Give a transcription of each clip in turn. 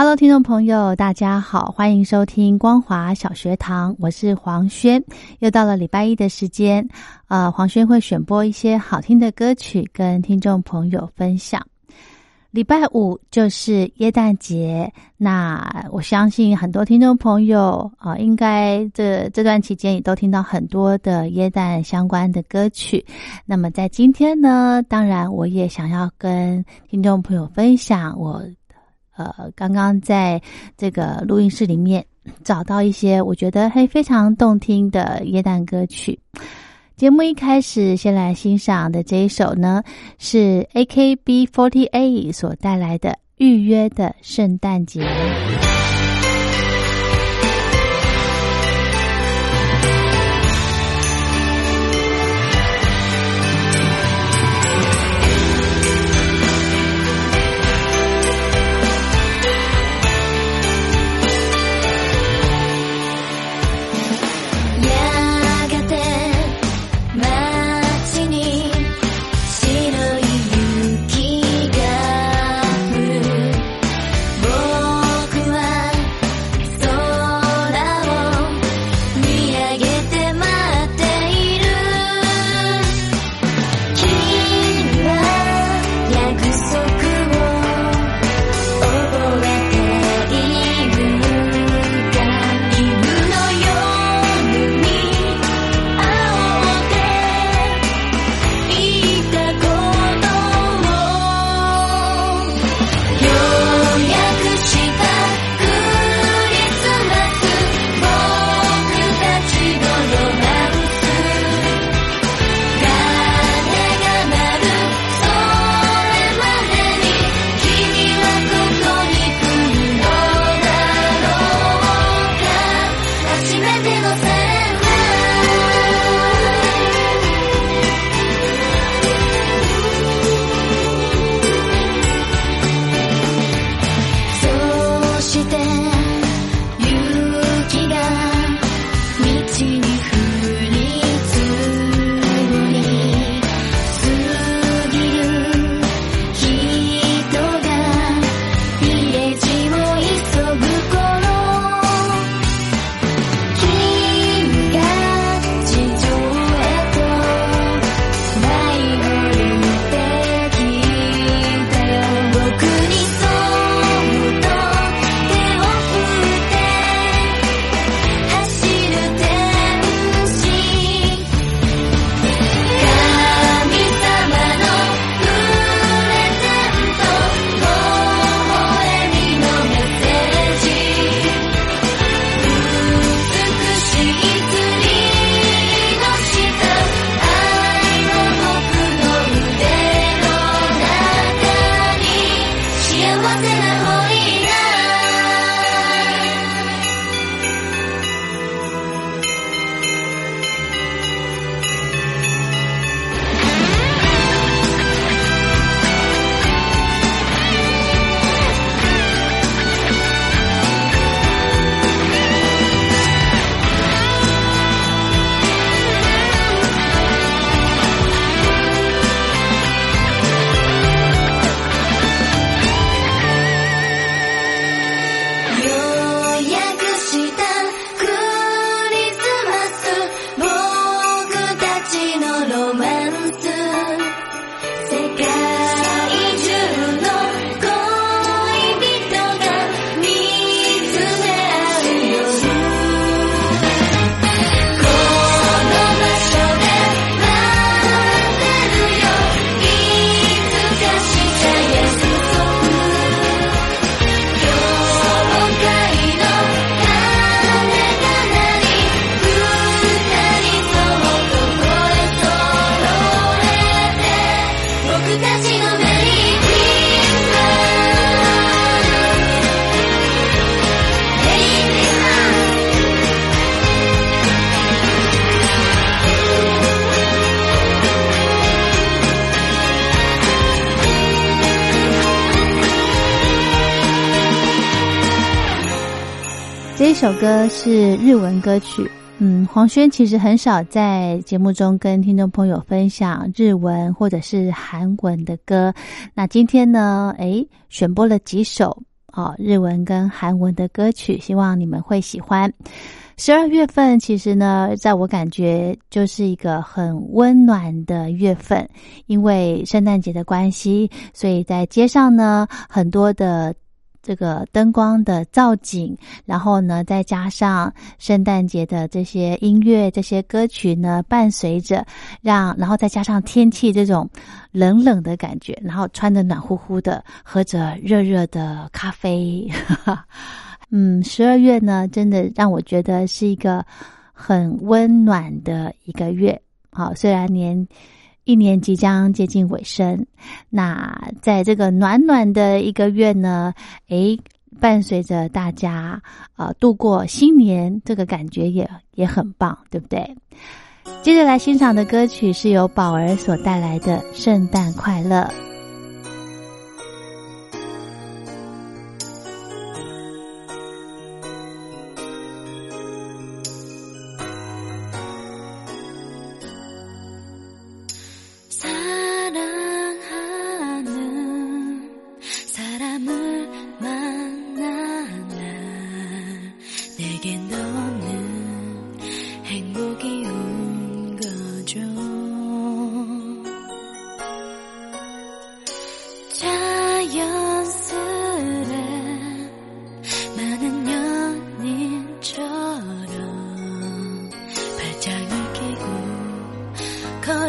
Hello，听众朋友，大家好，欢迎收听光华小学堂，我是黄轩。又到了礼拜一的时间，呃，黄轩会选播一些好听的歌曲跟听众朋友分享。礼拜五就是耶诞节，那我相信很多听众朋友啊，应该这这段期间也都听到很多的耶诞相关的歌曲。那么在今天呢，当然我也想要跟听众朋友分享我。呃，刚刚在这个录音室里面找到一些我觉得嘿非常动听的耶诞歌曲。节目一开始先来欣赏的这一首呢，是 akb forty a 所带来的《预约的圣诞节》。这首歌是日文歌曲。嗯，黄轩其实很少在节目中跟听众朋友分享日文或者是韩文的歌。那今天呢，诶，选播了几首哦日文跟韩文的歌曲，希望你们会喜欢。十二月份其实呢，在我感觉就是一个很温暖的月份，因为圣诞节的关系，所以在街上呢，很多的。这个灯光的造景，然后呢，再加上圣诞节的这些音乐、这些歌曲呢，伴随着，让然后再加上天气这种冷冷的感觉，然后穿的暖乎乎的，喝着热热的咖啡，嗯，十二月呢，真的让我觉得是一个很温暖的一个月。好，虽然年。一年即将接近尾声，那在这个暖暖的一个月呢，诶，伴随着大家啊度过新年，这个感觉也也很棒，对不对？接着来欣赏的歌曲是由宝儿所带来的《圣诞快乐》。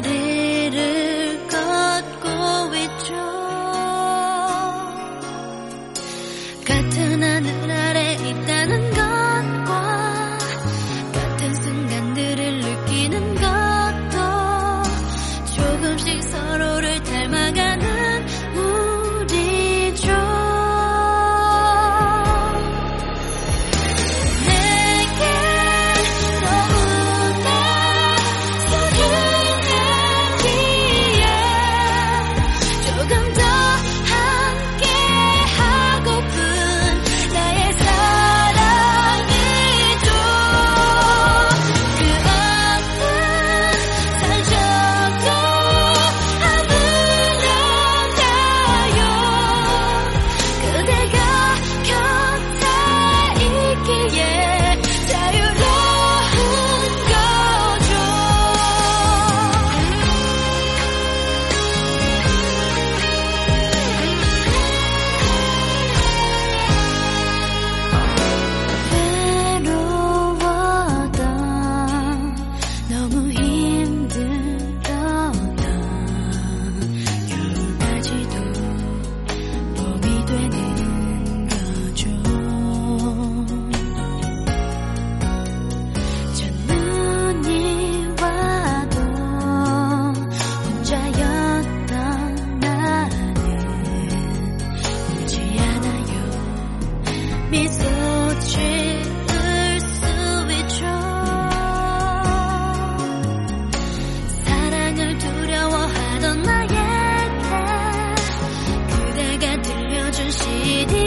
about it. 洗涤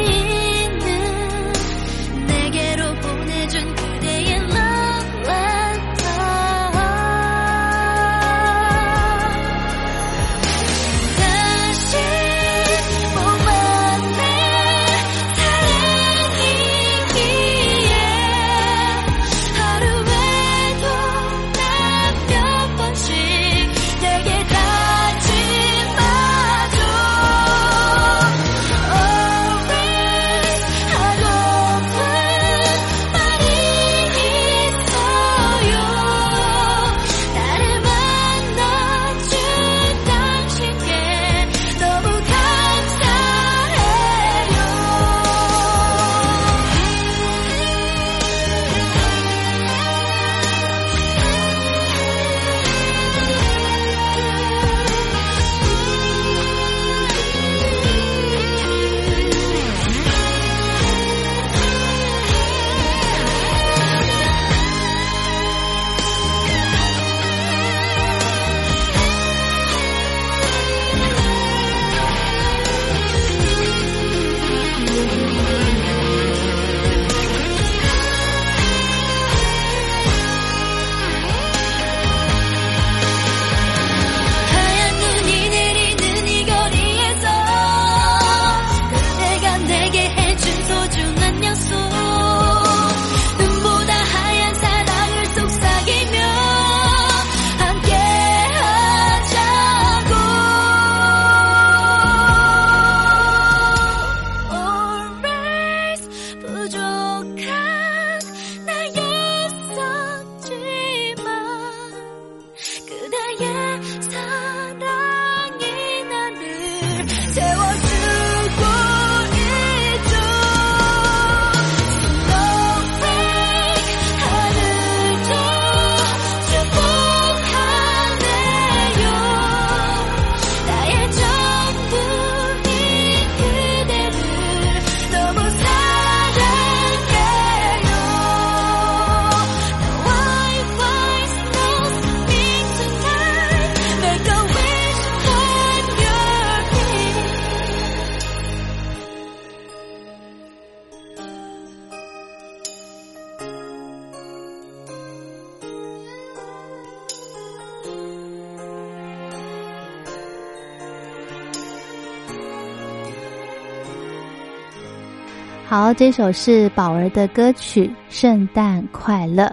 这首是宝儿的歌曲《圣诞快乐》。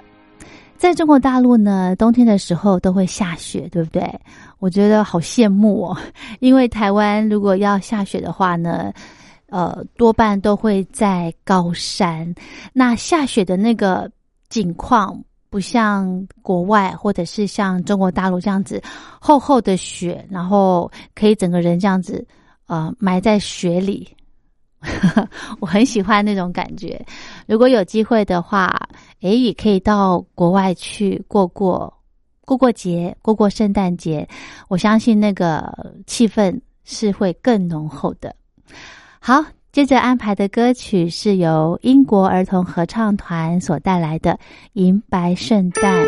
在中国大陆呢，冬天的时候都会下雪，对不对？我觉得好羡慕哦，因为台湾如果要下雪的话呢，呃，多半都会在高山。那下雪的那个景况，不像国外或者是像中国大陆这样子厚厚的雪，然后可以整个人这样子呃埋在雪里。我很喜欢那种感觉。如果有机会的话，诶，也可以到国外去过过过过节，过过圣诞节。我相信那个气氛是会更浓厚的。好，接着安排的歌曲是由英国儿童合唱团所带来的《银白圣诞》。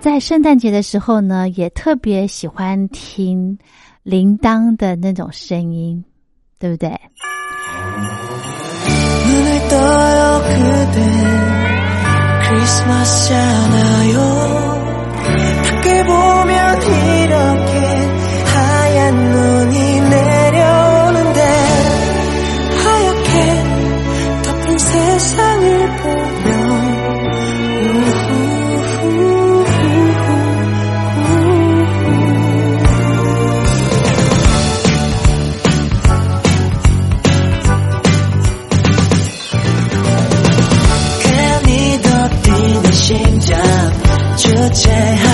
在圣诞节的时候呢，也特别喜欢听铃铛的那种声音，对不对？ 교체하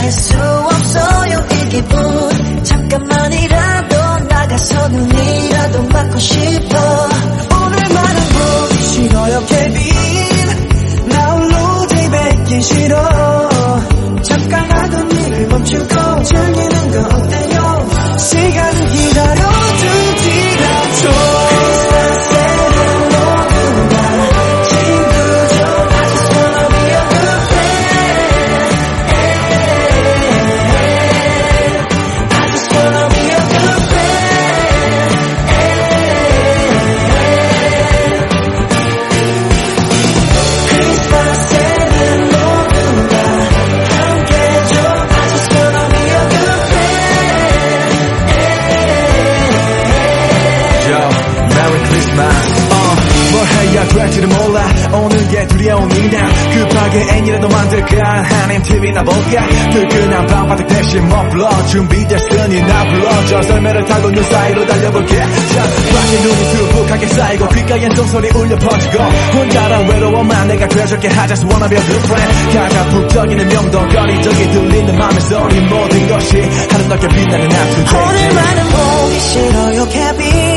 될지도 몰라. 오늘 게 두려운 이날 급하게 애니라도 만들까? 한임 TV나 볼까? 뜨끈한 밤바닥 대신 머플러. 준비됐으니 나 불러줘. 썰매를 타고 눈 사이로 달려볼게. 자 밖에 눈이 수북하게 쌓이고 귓가엔 종소리 울려 퍼지고 혼자라 외로워만 내가 되줄게. I just wanna be a good friend. 가장 북적이는 명동거리 저기 들리는 맘의 소리. 모든 것이 아름답게 빛나는 하트 오늘만은 보기 싫어요 있긴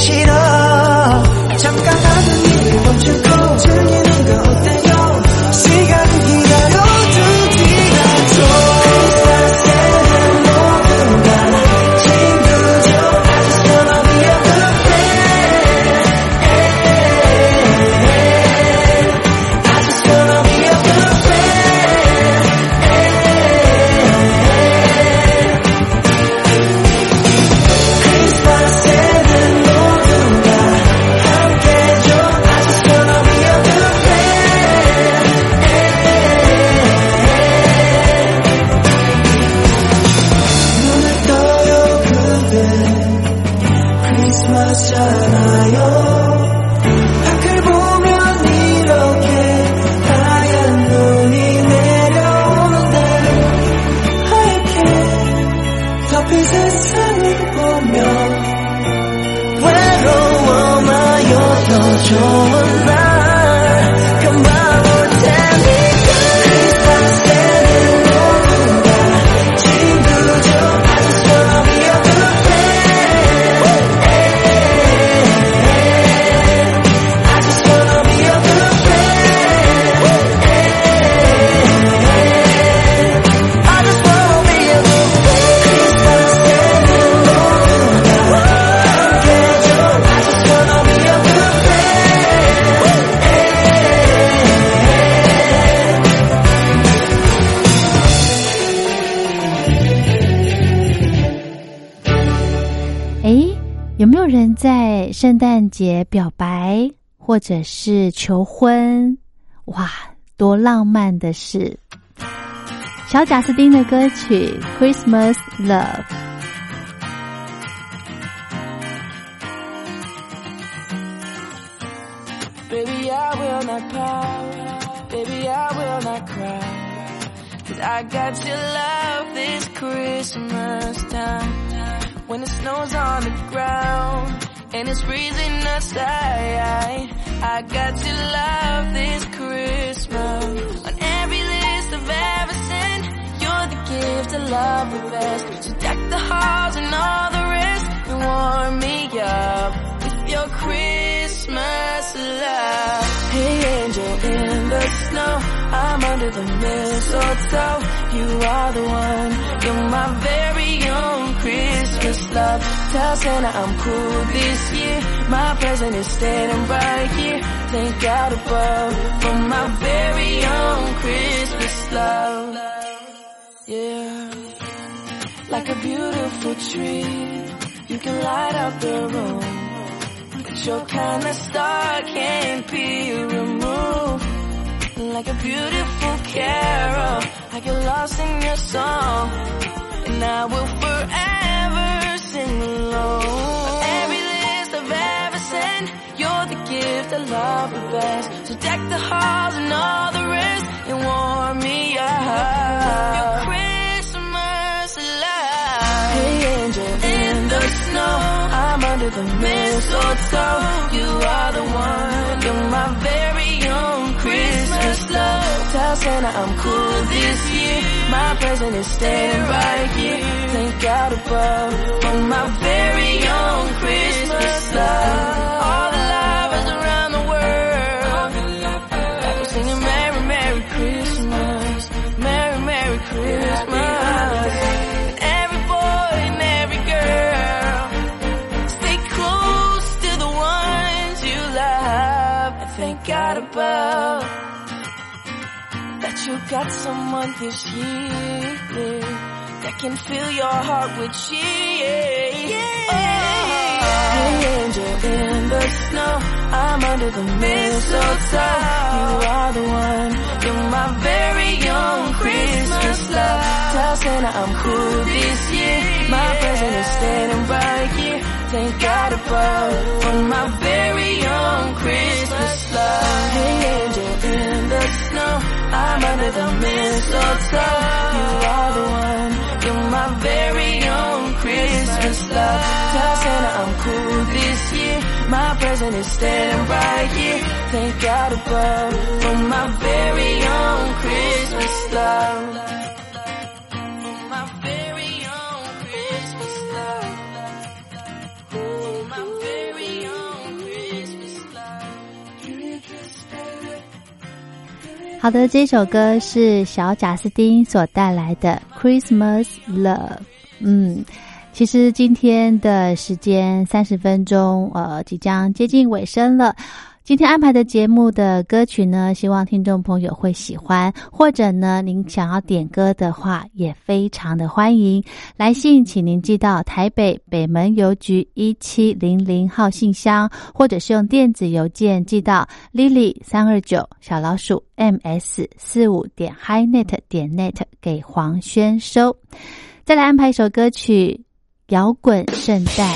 싫어 在圣诞节表白或者是求婚？哇，多浪漫的事！小贾斯汀的歌曲《Christmas Love》。Baby, I will not pout. Baby, I will not cry. Cause I got your love this Christmas time. When the snow's on the ground and it's freezing outside. I got your love this Christmas. On every list I've ever sent, you're the gift I love the best. So deck the halls and all the rest and warm me up with your Christmas love. Hey angel in the snow, I'm under the mistletoe. You are the one, you're my very own Christmas love. Tell Santa I'm cool this year. My present is standing right here. Thank God above for my very own Christmas love. Yeah like a beautiful tree. You can light up the room, but your kind of star can't be removed. Like a beautiful carol, I get lost in your song, and I will forever On every list I've ever sent, you're the gift I love the best. So deck the halls and all the rest, and warm me up. Your Christmas love. Hey angel in the snow, I'm under the mistletoe. You are the one, you're my very Santa I'm cool this year. My present is staying right here. Thank God above for my very own Christmas love. Got someone this year that can fill your heart with cheer. Oh, Hey angel in the snow, I'm under the mistletoe. You are the one, you're my very own Christmas love. Tell Santa I'm cool this year. My present is standing right here. Thank God above for my very own Christmas love. Hey angel in the snow, I'm under the mistletoe. You are the one, you're my very own Christmas love. Tell Santa I'm cool this year. My present is standing right here. Thank God above for my very own Christmas love. 好的，这首歌是小贾斯汀所带来的《Christmas Love》。嗯，其实今天的时间三十分钟，呃，即将接近尾声了。今天安排的节目的歌曲呢，希望听众朋友会喜欢，或者呢，您想要点歌的话，也非常的欢迎。来信请您寄到台北北门邮局一七零零号信箱，或者是用电子邮件寄到 lily 三二九小老鼠 ms 四五点 highnet 点 net 给黄轩收。再来安排一首歌曲《摇滚圣诞》。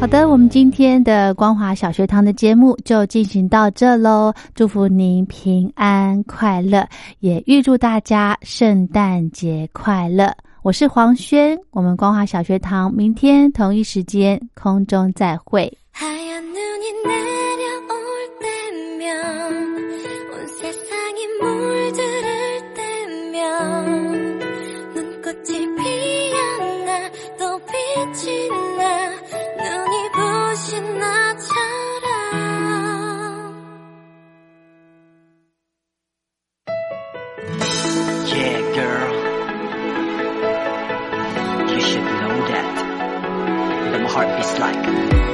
好的，我们今天的光华小学堂的节目就进行到这喽。祝福您平安快乐，也预祝大家圣诞节快乐。我是黄轩，我们光华小学堂明天同一时间空中再会。Yeah, girl. You should know that. That my heart beats like.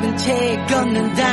꼭 잡은 채 걷는다